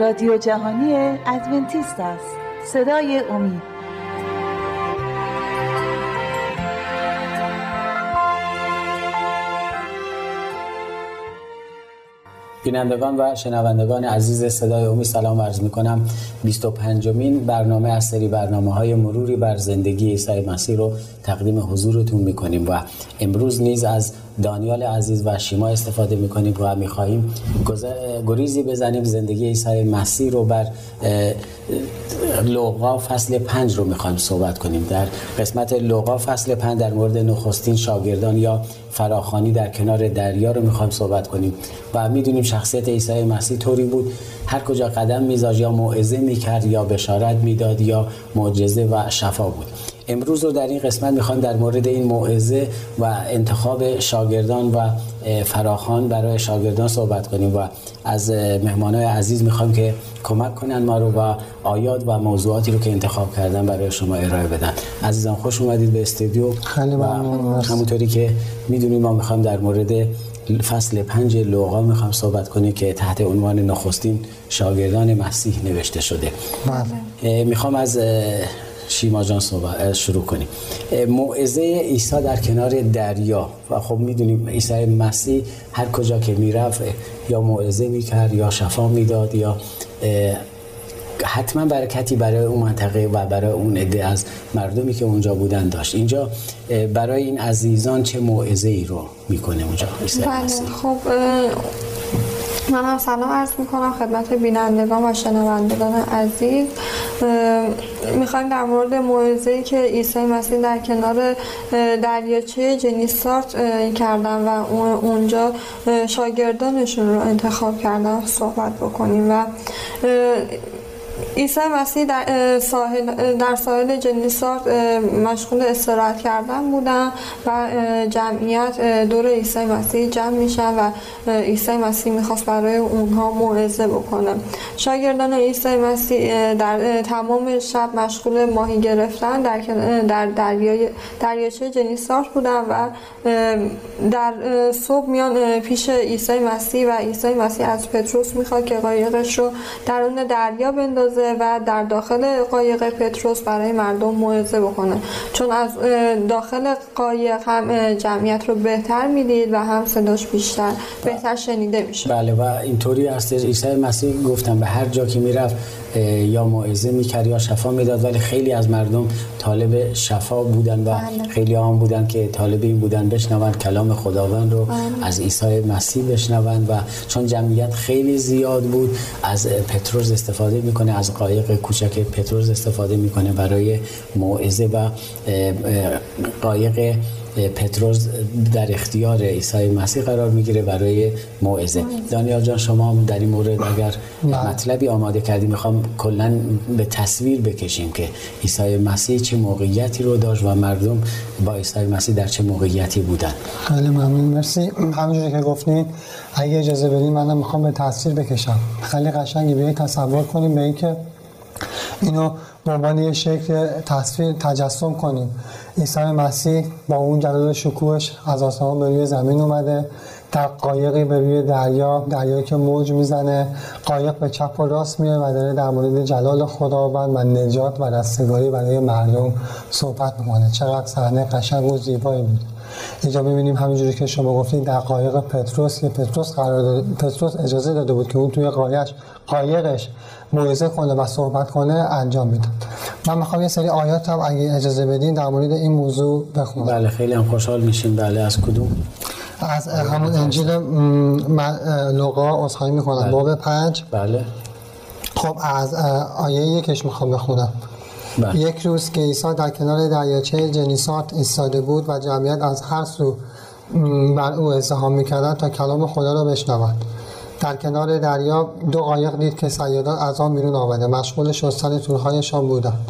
رادیو جهانی ادونتیست است. صدای امید. بینندگان و شنوندگان عزیز صدای امید سلام عرض می کنم 25 مین برنامه از سری برنامه های مروری بر زندگی عیسی مسیح رو تقدیم حضورتون می کنیم و امروز نیز از دانیال عزیز و شیما استفاده می کنیم و می خواهیم گریزی بزنیم زندگی عیسی مسیح رو بر لوقا فصل پنج رو می‌خوایم صحبت کنیم. در قسمت لوقا فصل پنج در مورد نخستین شاگردان یا فراخانی در کنار دریا رو می‌خوایم صحبت کنیم. و می‌دونیم شخصیت عیسی مسیح طوری بود. هر کجا قدم میذاشت یا موعظه می‌کرد یا بشارت می‌داد یا معجزه و شفا بود. امروز رو در این قسمت می‌خوایم در مورد این موعظه و انتخاب شاگردان و فراخان برای شاگردان صحبت کنیم و از مهمانای عزیز می‌خوایم که کمک کنن ما رو و آیات و موضوعاتی رو که انتخاب کردن برای شما ارائه بدن. عزیزان خوش اومدید به استودیو خیلی و همونطوری که می‌دونیم ما می‌خوایم در مورد فصل پنج لوقا می‌خوام صحبت کنیم که تحت عنوان نخستین شاگردان مسیح نوشته شده. بله. می‌خوام از شیما جان صحبت شروع کنیم. موعظه عیسی در کنار دریا. و خب می‌دونیم عیسی مسیح هر کجا که می‌رفت یا موعظه می‌کرد یا شفا می‌داد یا حتما برکتی برای اون منطقه و برای اون عده از مردمی که اونجا بودن داشت. اینجا برای این عزیزان چه موعظه ای رو می‌کنه اونجا بله خب من هم سلام عرض می‌کنم خدمت بینندگان و شنوندگان عزیز. می‌خوایم در مورد موعظه‌ای که عیسی مسیح در کنار دریاچه جنیسارت کردن و اونجا شاگردانشون رو انتخاب کردن صحبت بکنیم و عیسی مسیح در ساحل در ساحل جنیسارت مشغول استراحت کردن بودن و جمعیت دور عیسی مسیح جمع میشن و عیسی مسیح می‌خواست برای اونها موعظه بکنه. شاگردان عیسی مسیح در تمام شب مشغول ماهی گرفتن در در دریای دریاچه جنیسارت بودن و در صبح میان پیش عیسی مسیح و عیسی مسیح از پتروس می‌خواد که قایقش رو درون دریا بندازه و در داخل قایق پتروس برای مردم موعظه بکنه. چون از داخل قایق هم جمعیت رو بهتر می‌دید و هم صداش بیشتر بهتر شنیده میشه. بله و اینطوری هست عیسی مسیح گفتم به هر جا که می‌رفت یا موعظه می‌کرد یا شفا می‌داد ولی خیلی از مردم طالب شفا بودن و بله. خیلی هم بودن که طالب این بودن بشنوند کلام خداوند رو بله. از عیسی مسیح بشنوند و چون جمعیت خیلی زیاد بود از پتروس استفاده می‌کنه از قایق کوچک پتروس استفاده می‌کنه برای موعظه و قایق پتروس در اختیار عیسی مسیح قرار می‌گیره برای موعظه. دانیال جان شما در این مورد اگر مطلبی آماده کردی می‌خوام کلا به تصویر بکشیم که عیسی مسیح چه موقعیتی رو داشت و مردم با عیسی مسیح در چه موقعیتی بودن. خیلی ممنون. مرسی. همونجوری که گفتین اگه اجازه بدین منم می‌خوام به تصویر بکشم. خیلی قشنگی. به تصور کنیم به اینکه اینو به عنوان یه شکل تصویر تجسم کنیم. عیسی مسیح با اون جلال شکوهش از آسمان به روی زمین اومده. در قایقی به روی دریا دریایی که موج می‌زنه. قایق به چپ و راست میره و داره در مورد جلال خداوند و نجات و رستگاری برای مردم صحبت می‌کنه. چقدر صحنه قشنگ و زیبایی بود. اینجا می‌بینیم همینجوری که شما گفتید در قایق پتروس که پتروس قرار داده پتروس اجازه داده بود که اون توی قایقش قایقش موعظه کنه و صحبت کنه انجام می‌داد من می‌خوام یه سری آیات هم اگه اجازه بدین در مورد این موضوع بخونم. بله خیلی هم خوشحال میشیم. بله از کدوم؟ از همون انجیل لوقا عذرخواهی می‌کنم. بله. باب پنج. بله. خب از آیه یکش می‌خوام بخونم. بله. یک روز که عیسی در کنار دریاچه جنیسات ایستاده بود و جمعیت از هر سو بر او ازدحام می‌کردند تا کلام خدا را بشنوند. در کنار دریا دو قایق دید که سیادان از آن بیرون آمده. مشغول شستن تورهایشان بودند.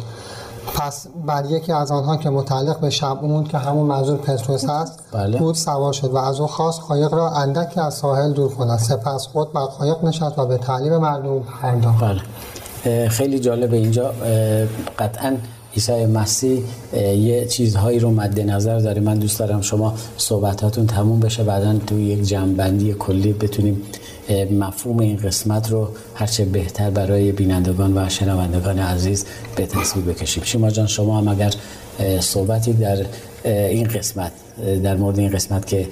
پس بر یکی از آنها که متعلق به شمعون که همون منظور پتروس است بله. بود سوار شد و از او خواست قایق را اندکی از ساحل دور کند. سپس خود بر قایق نشست و به تعلیم مردم پرداخت. بله. خیلی جالب اینجا. قطعا عیسی مسیح یه چیزهایی رو مد نظر داره. من دوست دارم شما صحبتاتون تموم بشه. بعدا تو یک جمعبندی کلی بتونیم مفهوم این قسمت رو هرچه بهتر برای بینندگان و شنوندگان عزیز به تصویر بکشیم شما جان شما هم اگر صحبتی در این قسمت در مورد این قسمت که.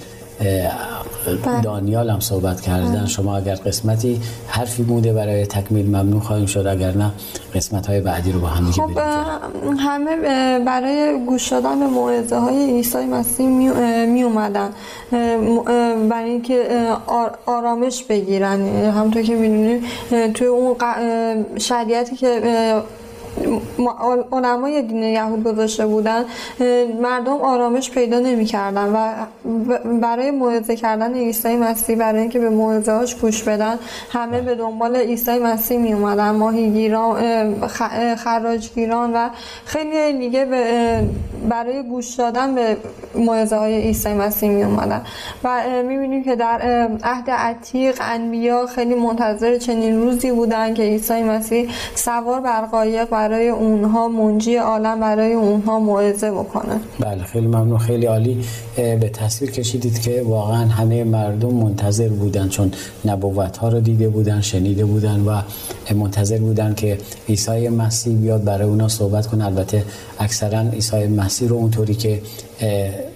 دانیال هم صحبت کردن. شما اگر قسمتی حرفی مونده برای تکمیل ممنون خواهیم شد اگر نه قسمت های بعدی رو با هم دیگه خب همه برای گوش دادن به موعظه های عیسی مسیح می, اومدن. برای اینکه آرامش بگیرن. همونطور که می‌دونیم توی اون شریعتی که علمای دین یهود گذاشته بودن مردم آرامش پیدا نمی‌کردن و برای موعظه کردن عیسی مسیح برای اینکه به موعظه هاش گوش بدن همه به دنبال عیسی مسیح می اومدن ماهیگیران خراجگیران و خیلی دیگه برای گوش دادن به موعظه های عیسی مسیح می اومدن و می‌بینیم که در عهد عتیق انبیا خیلی منتظر چنین روزی بودن که عیسی مسیح سوار بر قایق برای اونها منجی عالم برای اونها موعظه بکنه. بله خیلی ممنون. خیلی عالی. به تصویر کشیدید که واقعا همه مردم منتظر بودن چون نبوت ها رو دیده بودن شنیده بودن و منتظر بودن که عیسی مسیح بیاد برای اونا صحبت کنه. البته اکثرا عیسی مسیح رو اونطوری که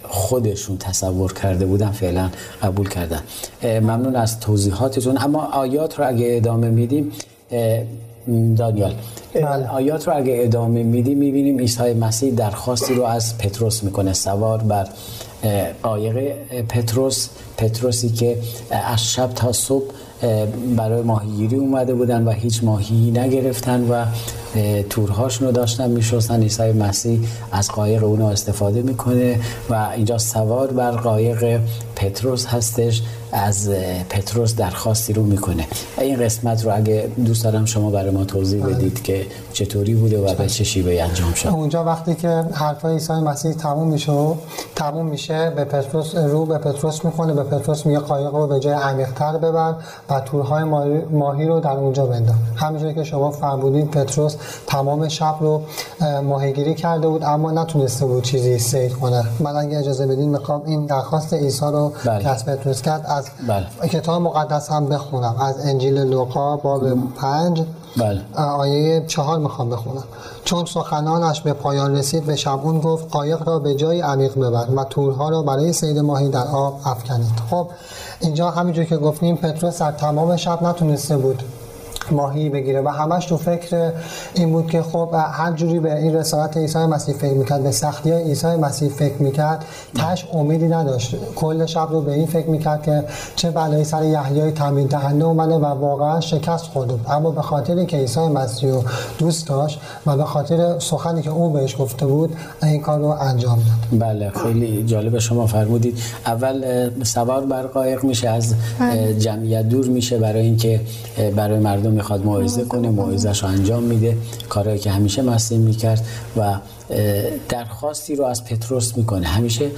خودشون تصور کرده بودن فعلا قبول کردن. ممنون از توضیحاتتون. اما آیات رو اگه ادامه میدیم دانیال. بله. آیات رو اگه ادامه میدیم می‌بینیم عیسی مسیح درخواستی رو از پتروس می‌کنه. سوار بر قایق پتروس. پتروسی که از شب تا صبح برای ماهیگیری اومده بودن و هیچ ماهی نگرفتن و تورهاشون رو داشتن میشستن عیسی مسیح از قایق اونو استفاده می‌کنه و اینجا سوار بر قایق پتروس هستش از پتروس درخواستی رو می‌کنه. این قسمت رو اگه دوست دارم شما برای ما توضیح بله. بدید که چطوری بوده و به چه شیوهی انجام شد. اونجا وقتی که حرفای عیسی مسیح تموم میشه تموم میشه به پتروس رو به پتروس می‌کنه به پتروس میگه قایق رو به جای عمیق‌تر ببر و تورهای ماهی رو در اونجا بنداز. همونجوری که شما فرمودید پتروس تمام شب رو ماهیگیری کرده بود اما نتونسته بود چیزی سید کنه من اگه اجازه بدین می‌خوام این درخواست عیسی رو بله. پتروس کرد از بله. کتاب مقدس هم بخونم از انجیل لوقا باب پنج بله. آیه چهار می‌خوام بخونم چون سخنانش به پایان رسید به شبون گفت قایق را به جای عمیق ببر و تورها را برای سید ماهی در آب افکنید خب اینجا همینجور که گفتیم پتروس در تمام شب نتونسته بود ماهی بگیره و همش تو فکر این بود که خب هر جوری به این رسالت عیسی مسیح فکر می‌کرد به سختی های عیسی مسیح فکر می‌کرد تش امیدی نداشت. کل شب رو به این فکر می‌کرد که چه بلایی سر یحیای تمرین دهنده اومده و واقعا شکست خورده اما به خاطر که عیسی مسیح رو دوست داشت و به خاطر سخنی که او بهش گفته بود این کار رو انجام داد. بله خیلی جالب شما فرمودید. اول سوار بر قایق میشه از بله. جمعیت دور میشه برای اینکه برای مردم می‌خواد موعظه کنه موعظهش انجام میده. کارهایی که همیشه مسیح می‌کرد و درخواستی رو از پتروس می‌کنه. همیشه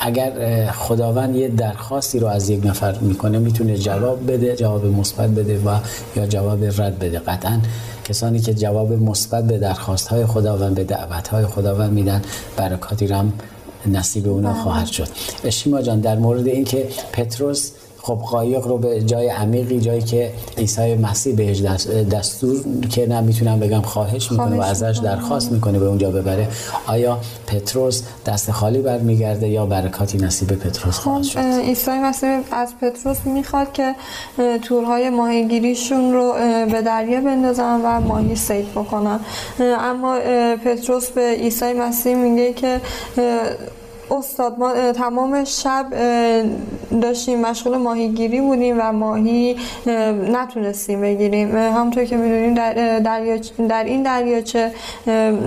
اگر خداوند یه درخواستی رو از یک نفر می‌کنه می‌تونه جواب بده جواب مثبت بده و یا جواب رد بده. قطعا کسانی که جواب مثبت به درخواست های خداوند به دعوت های خداوند میدن برکاتی رو هم نصیب اونا بله. خواهد شد. شیما جان در مورد اینکه پتروس خب قایق رو به جای عمیقی جایی که عیسی مسیح بهش دستور که نمی‌تونم بگم خواهش می‌کنه و ازش درخواست می‌کنه به اونجا ببره. آیا پتروس دست خالی برمیگرده یا برکاتی نصیب پتروس خواهد خب، شد؟ عیسی مسیح از پتروس می‌خواد که تورهای ماهیگیریشون رو به دریا بندازن و ماهی سید بکنن. اما پتروس به عیسی مسیح میگه که استاد ما تمام شب داشتیم مشغول ماهیگیری بودیم و ماهی نتونستیم بگیریم همونطور که می‌دونیم در, در این دریاچه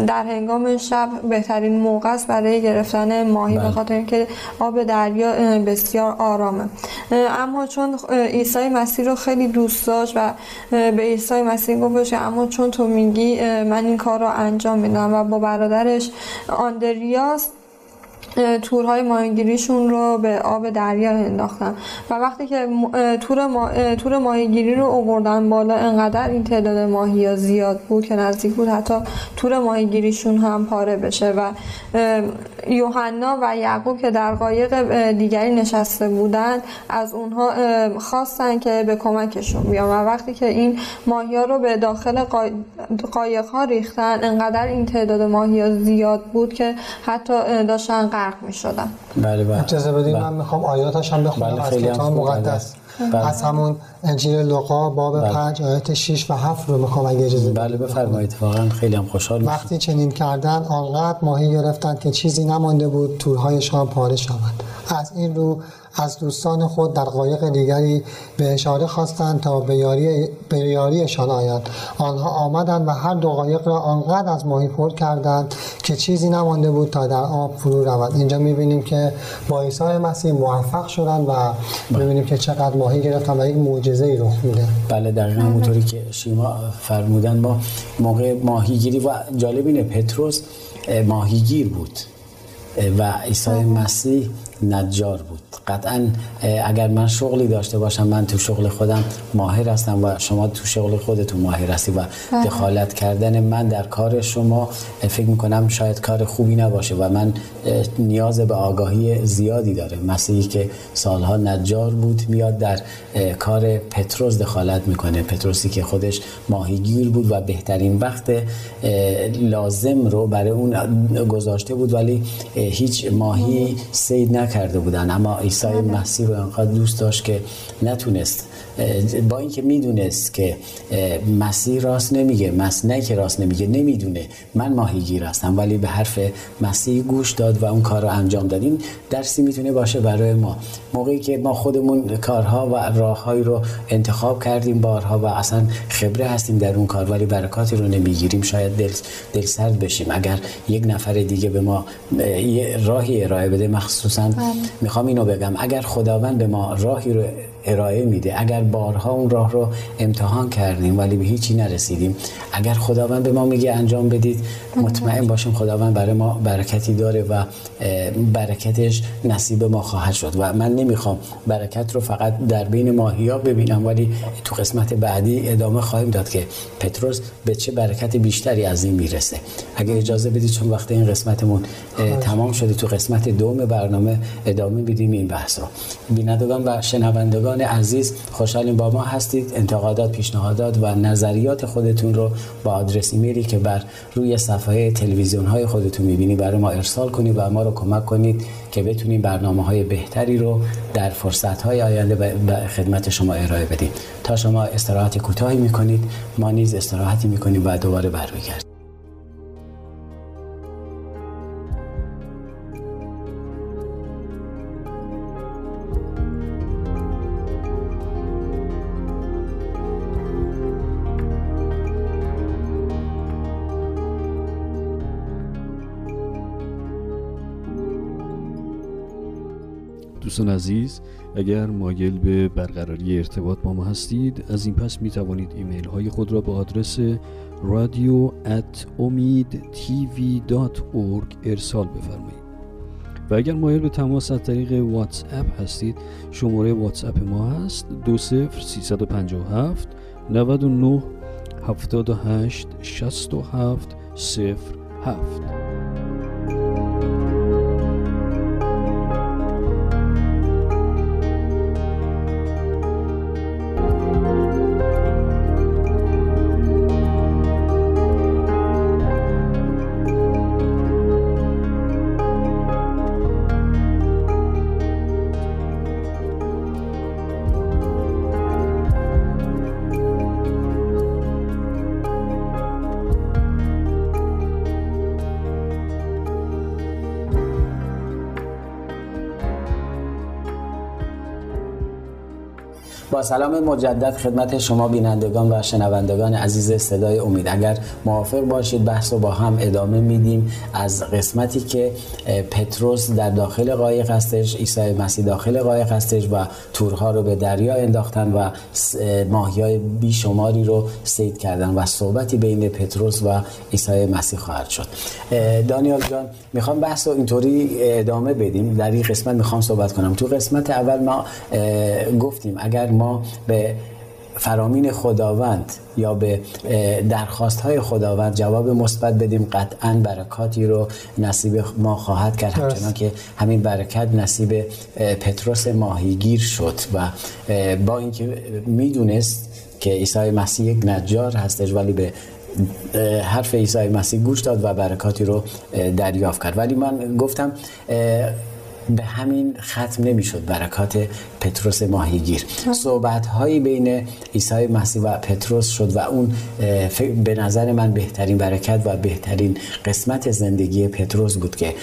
در هنگام شب بهترین موقع است برای گرفتن ماهی به بله. خاطر اینکه آب دریا بسیار آرامه اما چون عیسی مسیح رو خیلی دوست داشت و به عیسی مسیح گفت اما چون تو میگی من این کار رو انجام میدم و با برادرش آندریاس تورهای ماهیگیریشون رو به آب دریا انداختن. و وقتی که تور, ما... تور ماهیگیری رو اووردن بالا انقدر این تعداد ماهی زیاد بود که نزدیک بود حتی تور ماهیگیریشون هم پاره بشه. و یوحنا و یعقوب که در قایق دیگری نشسته بودند از اونها خواستن که به کمکشون بیان. و وقتی که این ماهی ها رو به داخل قایق ها ریختن انقدر این تعداد ماهی ها زیاد بود که حتی داشتن غرق می شدن بله بله. اجازه بدید بله. من می‌خوام آیاتش هم بخونم. بله از کتاب مقدس. بله. از همون انجیل لوقا باب بله. 5 آیات 6 و 7 رو می‌خوام اگه اجازه بله بفرمایید. واقعا خیلی هم خوشحال وقتی چنین کردن آنقدر ماهی گرفتن که چیزی نمانده بود تورهایشان پاره شود. از این رو از دوستان خود در قایق دیگری به اشاره خواستند تا به, یاری یاریشان آیند. آنها آمدند و هر دو قایق را آنقدر از ماهی پر کردند که چیزی نمانده بود تا در آب فرو رود. اینجا می‌بینیم که با عیسی مسیح موفق شدن و می‌بینیم که چقدر ماهی گرفتن و یک معجزه ای رخ میده. بله دقیقا همونطوری که شیما فرمودن ما موقع ماهیگیری و جالب اینه پتروس ماهیگیر بود. و عیسی مسیح نجار بود. قطعا اگر من شغلی داشته باشم من تو شغل خودم ماهر هستم و شما تو شغل خودتون ماهر هستی و بله. دخالت کردن من در کار شما فکر می‌کنم شاید کار خوبی نباشه و من نیاز به آگاهی زیادی داره مسیحی که سالها نجار بود میاد در کار پتروس دخالت می‌کنه. پتروسی که خودش ماهیگیر بود و بهترین وقت لازم رو برای اون گذاشته بود ولی هیچ ماهی سید نکرده بودن. اما عیسی بله. مسیح رو انقدر دوست داشت که نتونست با اینکه می‌دونست که مسیح راست نمیگه مس نه که راست نمیگه نمی‌دونه. من ماهیگیر هستم ولی به حرف مسیح گوش داد و اون کار رو انجام دادیم درسی می‌تونه باشه برای ما. موقعی که ما خودمون کارها و راههایی رو انتخاب کردیم بارها و اصلا خبره هستیم در اون کار ولی برکاتی رو نمی‌گیریم. شاید دل, دل سرد بشیم. اگر یک نفر دیگه به ما راهی ارائه بده مخصوصا. می‌خوام اینو بگم. اگر خداوند به ما راهی رو ارائه میده. اگر بارها اون راه رو امتحان کردیم ولی به هیچی نرسیدیم اگر خداوند به ما میگه انجام بدید مطمئن باشیم خداوند برای ما برکتی داره و برکتش نصیب ما خواهد شد. و من نمی‌خوام برکت رو فقط در بین ماهیا ببینم ولی تو قسمت بعدی ادامه خواهیم داد که پتروس به چه برکت بیشتری از این می‌رسه. اگر اجازه بدید چون وقت این قسمتمون تمام شده تو قسمت دوم برنامه ادامه بدیم این بحث رو. بینندگان و شنوندگان عزیز خوشحالیم با ما هستید. انتقادات پیشنهادات و نظریات خودتون رو با آدرس ایمیلی که بر روی صفحه تلویزیون های خودتون می‌بینی برای ما ارسال کنید و ما رو کمک کنید که بتونیم برنامه های بهتری رو در فرصت های آینده به خدمت شما ارائه بدیم. تا شما استراحت کوتاهی می‌کنید ما نیز استراحتی می‌کنیم و دوباره برمیگردیم دوستان عزیز اگر مایل به برقراری ارتباط با ما هستید از این پس می توانید ایمیل های خود را به آدرس رادیو ارسال بفرمایید. و اگر مایل به تماس از طریق واتس اپ هستید شماره واتس اپ ما هست 20 357 99 78 67 07 سلام مجدد خدمت شما بینندگان و شنوندگان عزیز صدای امید. اگر موافق باشید بحث رو با هم ادامه میدیم. از قسمتی که پتروس در داخل قایق هستش عیسی مسیح داخل قایق هستش و تورها رو به دریا انداختن و ماهی های بیشماری رو سید کردن و صحبتی بین پتروس و عیسی مسیح خواهد شد. دانیال جان می‌خوام بحث رو اینطوری ادامه بدیم. در این قسمت می‌خوام صحبت کنم. تو قسمت اول ما گفتیم اگر ما به فرامین خداوند یا به درخواست های خداوند جواب مثبت بدیم قطعا برکاتی رو نصیب ما خواهد کرد. همچنان که همین برکت نصیب پتروس ماهیگیر شد و با اینکه می‌دونست که عیسی مسیح یک نجار هستش ولی به حرف عیسی مسیح گوش داد و برکاتی رو دریافت کرد. ولی من گفتم به همین ختم نمی‌شد برکات پتروس ماهیگیر. صحبت هایی بین عیسی مسیح و پتروس شد و اون به نظر من بهترین برکت و بهترین قسمت زندگی پتروس بود که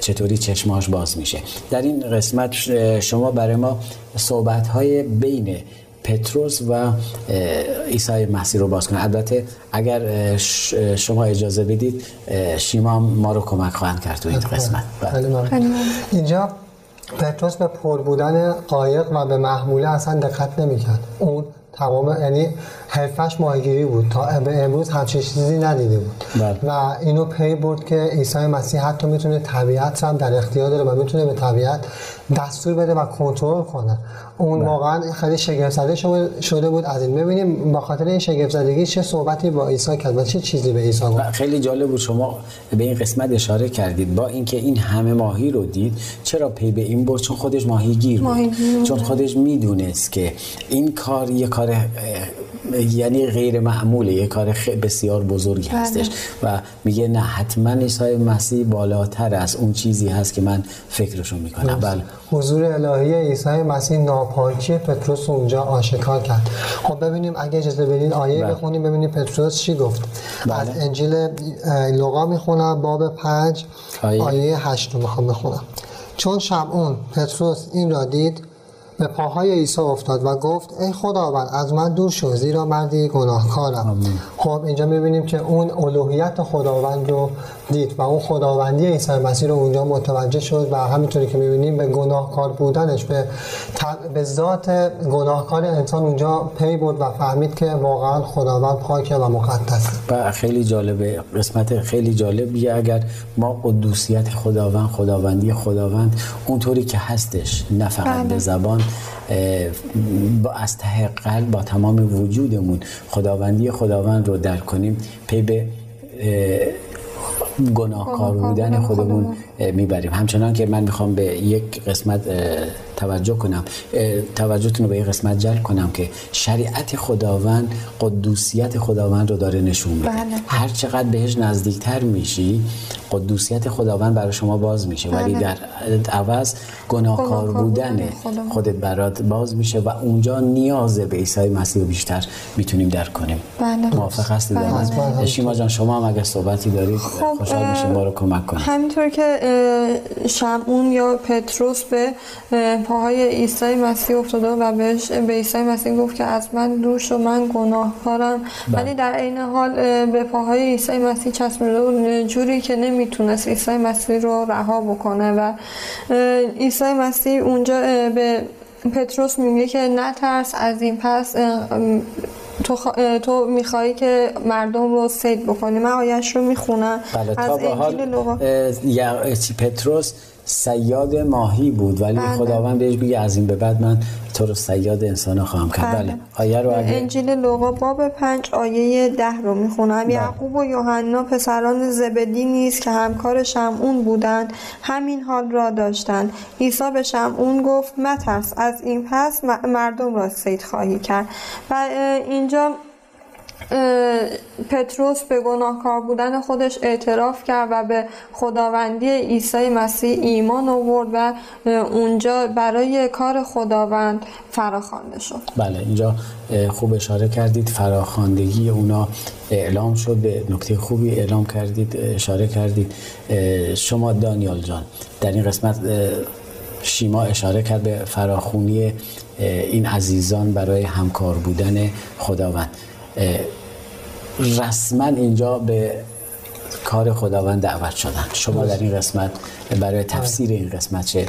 چطوری چشماش باز میشه. در این قسمت شما برای ما صحبت های بین پتروس و عیسی مسیح رو باز کنه. البته اگر شما اجازه بدید شیما ما رو کمک خواهند کرد تو این قسمت. بله. اینجا پتروس به پر بودن قایق و به محموله اصلا دقت نمی‌کرد. اون تمام یعنی حرفش ماهیگیری بود. تا به امروز همچین چیزی ندیده بود. بله. و اینو پی برد که عیسی مسیح حتی می‌تونه طبیعت هم در اختیار داره و می‌تونه به طبیعت دستور بده و کنترل کنه. اون بله. واقعا خیلی شگفت زده شده بود. از این ببینیم با خاطر این شگفت زدگی چه صحبتی با عیسی کرد و چه چیزی به عیسی گفت. خیلی جالب بود. شما به این قسمت اشاره کردید با اینکه این همه ماهی رو دید چرا پی به این برد؟ چون خودش ماهیگیر بود. چون خودش می‌دونست که این کار یه کار یعنی غیر معموله یه کار بسیار بزرگی بله. هستش و میگه نه حتما عیسی مسیح بالاتر از اون چیزی هست که من فکرشو می‌کنم. بله. حضور الهی عیسی مسیح ناپاکی پتروس اونجا آشکار کرد. خب ببینیم اگه اجازه بدین آیه بله. بخونیم ببینیم پتروس چی گفت. بله. از انجیل لوقا می‌خونم باب پنج آیه, آیه هشت رو می‌خوام بخونم. چون شمعون پتروس این را دید به پاهای عیسی افتاد و گفت ای خداوند از من دور شو زیرا مردی گناهکارم. خب اینجا می‌بینیم که اون الوهیت خداوند رو دید و اون خداوندی عیسی مسیح رو اونجا متوجه شد و همینطوری که می‌بینیم به گناهکار بودنش به, به ذات گناهکار انسان اونجا پی بود و فهمید که واقعا خداوند پاکه و مقدسه و خیلی جالبه قسمت خیلی جالبیه اگر ما قدوسیت خداوند خداوندی خداوند اونطوری که هستش نه فقط به بله. زبان با از ته قلب با تمام وجودمون خداوندی خداوند رو درک کنیم پی به گناهکار بودن خودمون می‌بریم. همچنان که من می‌خوام به یک قسمت توجه کنم توجهتون رو به این قسمت جلب کنم که شریعت خداوند قدوسیت خداوند رو داره نشون میده بله. هر چقدر بهش نزدیکتر میشی قدوسیت خداوند برای شما باز میشه ولی بله. در عوض گناهکار بودن خودت برات باز میشه و اونجا نیاز به عیسی مسیح بیشتر می‌تونیم درک کنیم بله. موافق هستید بله. شیما جان شما هم اگه صحبتی دارید خب خوشحال میشیم ما رو کمک کنید همینطور که شمعون یا پتروس به پاهای عیسی مسیح افتاده و بهش به عیسی مسیح گفت که از من دور شو من گناهکارم. بله. ولی در عین حال به پاهای عیسی مسیح چسبیده بود. جوری که نمی‌تونست عیسی مسیح رو رها بکنه و عیسی مسیح اونجا به پتروس میگه که نترس از این پس تو, خ... تو میخوایی که مردم رو سید بکنی. من آیش رو می‌خونم. بله از انجیل پتروس سیاد ماهی بود ولی بله. خداوند بهش بگه از این به بعد من تو رو سیاد انسان خواهم کرد بله, بله. آیه رو اگه انجیل لوقا باب پنج آیه ده رو می‌خونم بله. یعقوب و یوحنا پسران زبدی نیست که همکار شمعون بودند همین حال را داشتند عیسی به شمعون گفت مترس از این پس مردم را سید خواهی کرد و اینجا پتروس به گناهکار بودن خودش اعتراف کرد و به خداوندی عیسی مسیح ایمان آورد و اونجا برای کار خداوند فراخوانده شد. بله اینجا خوب اشاره کردید فراخواندگی اونا اعلام شد به نکته خوبی اعلام کردید اشاره کردید. شما دانیال جان در این قسمت شیما اشاره کرد به فراخونی این عزیزان برای همکار بودن خداوند. رسما اینجا به کار خداوند دعوت شدن. شما در این قسمت برای تفسیر این قسمت چه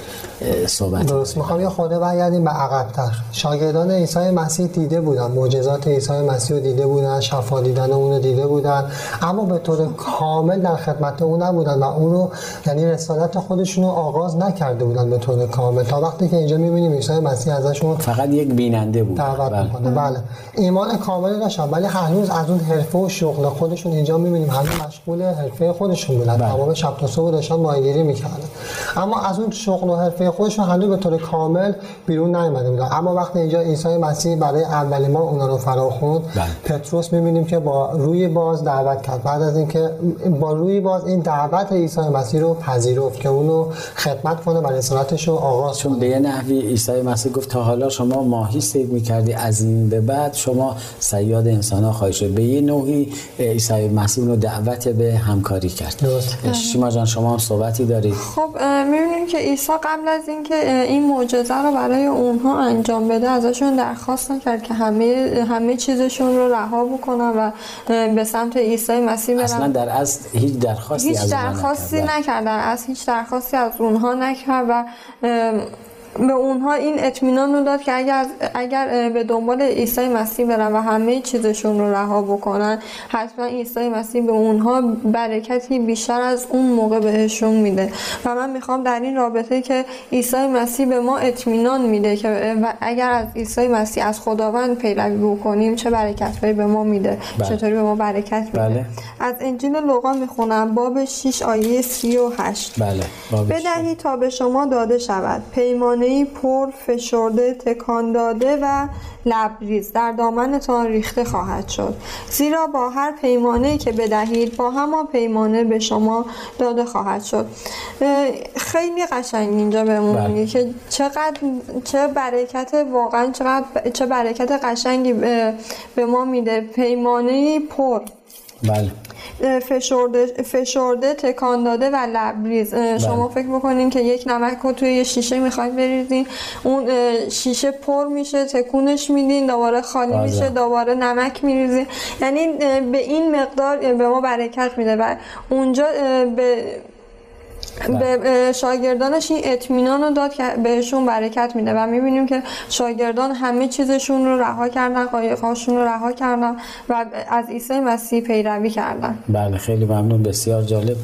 صحبت درست. می‌خوام یه خورده برگردیم به عقبتر. شاگردان عیسی مسیح دیده بودن معجزات عیسی مسیح رو دیده بودن شفا دیدن اون رو دیده بودن اما به طور کامل در خدمت اون نبودن و اون رو یعنی رسالت خودشون رو آغاز نکرده بودن به طور کامل. تا وقتی که اینجا می‌بینیم عیسی مسیح ازشون فقط یک بیننده بود. دعوت بله. بله. ایمان کامل داشتن ولی هنوز از اون حرفه و شغل خودشون اینجا می‌بینیم. هنوز مشغول حرفه خودشون بودن. بله. تمام شب تا صبح داشتن ماهیگیری می‌کردن. اما از اون شغل و حرفه خودشون هنوز به طور کامل بیرون نیومده بودن. اما وقتی اینجا عیسی مسیح برای اولین بار اونا رو فراخوند بله. پتروس می‌بینیم که با روی باز دعوت کرد. بعد از اینکه با روی باز این دعوت عیسی مسیح رو پذیرفت که اونو خدمت کنه و رسالتش رو آغاز چون به نحوی عیسی مسیح گفت تا حالا شما ماهی سید می‌کردی از این به بعد شما سیاد انسان ها خواهی شد. به یه نوعی عیسی مسیح رو دعوت به همکاری کرد. شیما جان شما هم صحبتی دارید خب می‌بینیم که عیسی قبل از اینکه این معجزه رو برای اونها انجام بده ازشون درخواست نکرد که همه همه چیزشون رو رها بکنن و به سمت عیسی مسیح برن. اصلا در از هیچ درخواستی هیچ از درخواستی نکردن. از هیچ درخواستی از اونها نکرد و به اونها این اطمینان رو داد که اگر اگر به دنبال عیسی مسیح برن و همه چیزشون رو رها بکنن حتما عیسی مسیح به اونها برکتی بیشتر از اون موقع بهشون میده و من می‌خوام در این رابطه که عیسی مسیح به ما اطمینان میده که اگر از عیسی مسیح از خداوند پیروی بکنیم چه برکتهایی به ما میده بله. چطوری به ما برکت میده بله. از انجیل لوقا می‌خونم باب 6 آیه 38 بله. بدهید تا به شما داده شود پیمانه ای پر فشرده تکان داده و لبریز. در دامنتان ریخته خواهد شد. زیرا با هر پیمانه که بدهید با همان پیمانه به شما داده خواهد شد. خیلی قشنگ اینجا بهمون بله. میگه که چقدر چه برکت واقعا چقدر چه برکت قشنگی به ما میده. پیمانه پر. بله. فشرده, فشرده تکان داده و لبریز شما بله. فکر بکنین که یک نمک رو توی یه شیشه می‌خواید بریزین اون شیشه پر میشه تکونش میدین دوباره خالی بله. میشه دوباره نمک میریزین یعنی به این مقدار به ما برکت میده و اونجا به به شاگردانش این اطمینان رو داد که بهشون برکت میده و می‌بینیم که شاگردان همه چیزشون رو رها کردن قایقهاشون رو رها کردن و از عیسی مسیح پیروی کردن. بله خیلی ممنون. بسیار جالب.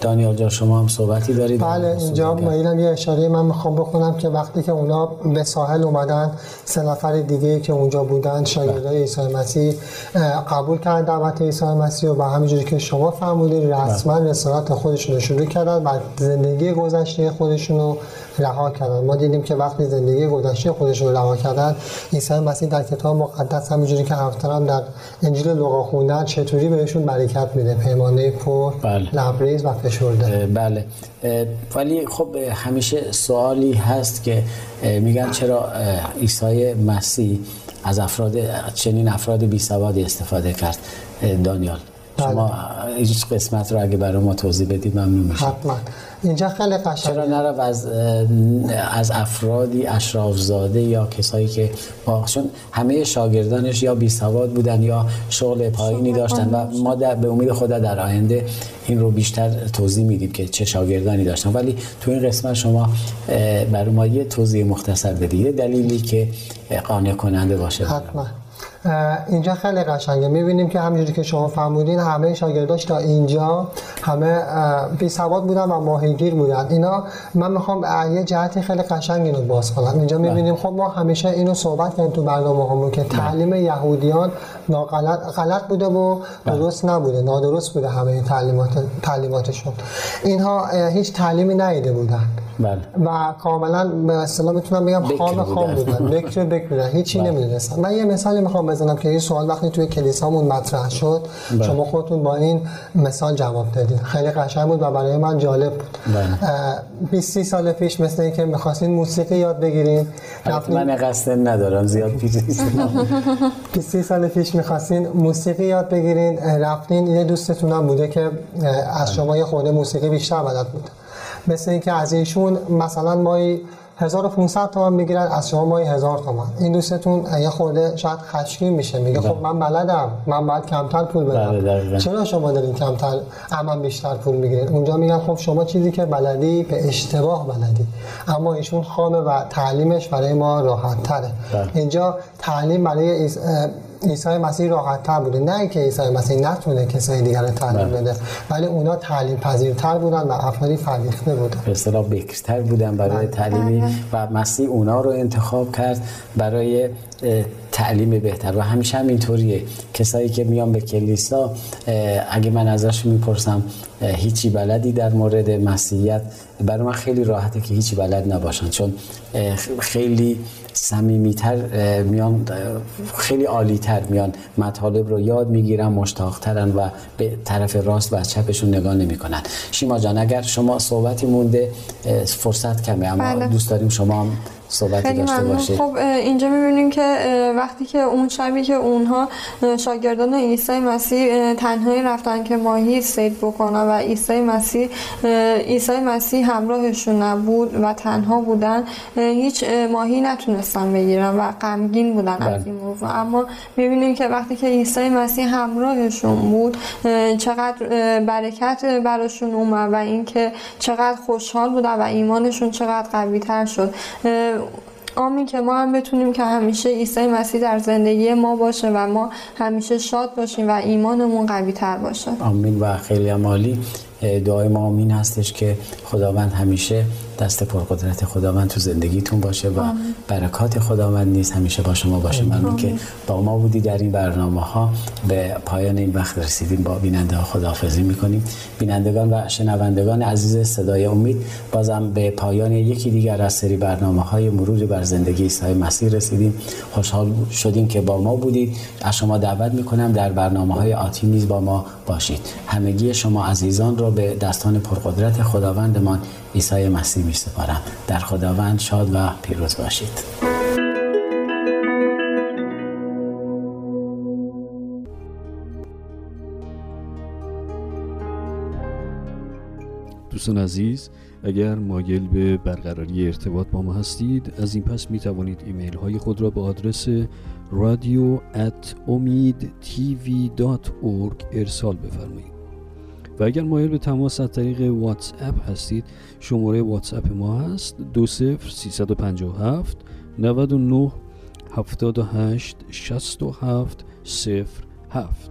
دانیال جان شما هم صحبتی دارید. بله اینجا مایلم یه اشاره من می‌خوام بکنم که وقتی که اونا به ساحل اومدن سه نفر دیگه که اونجا بودن شاگردای عیسی مسیح قبول کردن دعوت عیسی مسیح و همینجوری که شما فرمودید رسما رسالت خودشون رو شروع کردن و زندگی گذشته خودشون رو رها کردن. ما دیدیم که وقتی زندگی گذشته خودشون رو رها کردن عیسی مسیح در کتاب مقدس همینجوری که هم در انجیل لوقا خوندن چطوری بهشون برکت میده؟ پیمانه پر بله. لبریز و فشرده. بله. ولی خب همیشه سوالی هست که میگن چرا عیسی مسیح از افراد چنین افراد بی سوادی استفاده کرد دانیال. شما بله. هیچ قسمت رو اگه برای ما توضیح بدید ممنون میشم. حتما. اینجا خیلی قشنگه. چرا نرو از از افرادی اشرافزاده یا کسایی که چون همه شاگردانش یا بی سواد بودن یا شغل پایینی داشتن و ما در به امید خدا در آینده این رو بیشتر توضیح میدیم که چه شاگردانی داشتن. ولی تو این قسمت شما برای ما یه توضیح مختصر بدید. دلیلی که قانع کننده باشه. حتما. اینجا خیلی قشنگه می‌بینیم که همینجوری که شما فرمودین همه شاگرداش تا اینجا همه بی سواد بودن و ماهیگیر بودن اینا من می‌خوام یه جهت خیلی قشنگ اینو باز کنم اینجا بله. می‌بینیم خب ما همیشه اینو صحبت کردیم تو برنامه همون که بله. تعلیم یهودیان ناغلط غلط بوده و بله. درست نبوده نادرست بوده همه تعلیمات تعلیماتشون اینها هیچ تعلیمی نیده بودن بله. و کاملا به اصطلاح می‌تونم بگم خام خام بودن بکر بکر بودن هیچی بله. نمی‌دونستن من یه مثالی می‌خوام بزنم که این سوال وقتی توی کلیسامون مطرح شد بله. شما خودتون با این مثال جواب دادید خیلی قشنگ بود و برای من جالب بود بله. 20 سال پیش مثل اینکه می‌خواستین موسیقی یاد بگیرین من قصد ندارم زیاد پیش 20 سال پیش می‌خواستین موسیقی یاد بگیرین رفتین یه دوستتون هم بوده که از بله. شما یه خورده موسیقی بیشتر بلد بود مثل اینکه از ایشون مثلا مایی 1500 تومان می‌گیرن از شما مایی 1000 تومان. این دوستتون یه خورده شاید خشکی میشه. میگه خب من بلدم. من باید کمتر پول بله، بدم چرا شما دارین کمتر اما بیشتر پول می‌گیرین؟ اونجا میگن خب شما چیزی که بلدی به اشتباه بلدی. اما ایشون خامه و تعلیمش برای ما راحت تره بله. اینجا تعلیم برای عیسی مسیح راحت تر بوده. نه اینکه عیسی مسیح نتونه کسای دیگر رو تعلیم بله. بده ولی اونا تعلیم پذیرتر بودن و افرادی فرهیخته بودن. به اصطلاح بکرتر بودن برای بله. تعلیمی و مسیح اونا رو انتخاب کرد برای تعلیم بهتر. و همیشه هم اینطوریه. کسایی که میان به کلیسا اگه من ازش می‌پرسم هیچی بلدی در مورد مسیحیت؟ برای من خیلی راحته که هیچی بلد نباشن چون خیلی صمیمیتر اه، میان خیلی عالیتر میان مطالب رو یاد می‌گیرن مشتاقترن و به طرف راست و از چپشون نگاه نمی‌کنن شیما جان اگر شما صحبتی مونده فرصت کمه اما بله. دوست داریم شما هم صحبتی خیلی داشته ممنون. باشید. خب اینجا می‌بینیم که وقتی که اون شبی که اونها شاگردان عیسی مسیح تنهایی رفتن که ماهی سید بکنن و عیسی مسیح عیسی مسیح همراهشون نبود و تنها بودن هیچ اه، ماهی نتونستن بگیرن و غمگین بودن بله. از این موضوع. اما می‌بینیم که وقتی که عیسی مسیح همراهشون بود چقدر برکت براشون اومد و اینکه چقدر خوشحال بودن و ایمانشون چقدر قوی تر شد آمین که ما هم بتونیم که همیشه عیسی مسیح در زندگی ما باشه و ما همیشه شاد باشیم و ایمانمون قوی تر باشه. آمین و خیلی هم عالی. دعای ما آمین هستش که خداوند همیشه دست پرقدرت خداوند تو زندگیتون باشه و برکات خداوند نیز همیشه با شما باشه. ممنون که با ما بودی در این برنامه ها به پایان این وقت رسیدیم. با بیننده ها خداحافظی می‌کنیم. بینندگان و شنوندگان عزیز صدای امید بازم به پایان یکی دیگر از سری برنامه های مروری بر زندگی عیسی مسیح رسیدیم. خوشحال شدیم که با ما بودید. از شما دعوت می‌کنم در برنامه های آتی نیز با ما باشید. همگی شما عزیزان را به دستان پرقدرت خداوندمان عیسی مسیح می سپارم در خداوند شاد و پیروز باشید. دوستان عزیز اگر مایل به برقراری ارتباط با ما هستید از این پس می توانید ایمیل های خود را به آدرس at ارسال بفرمایید. و اگر مایل به تماس از طریق واتس اپ هستید شماره واتس اپ ما هست 20 357 99 78 67 07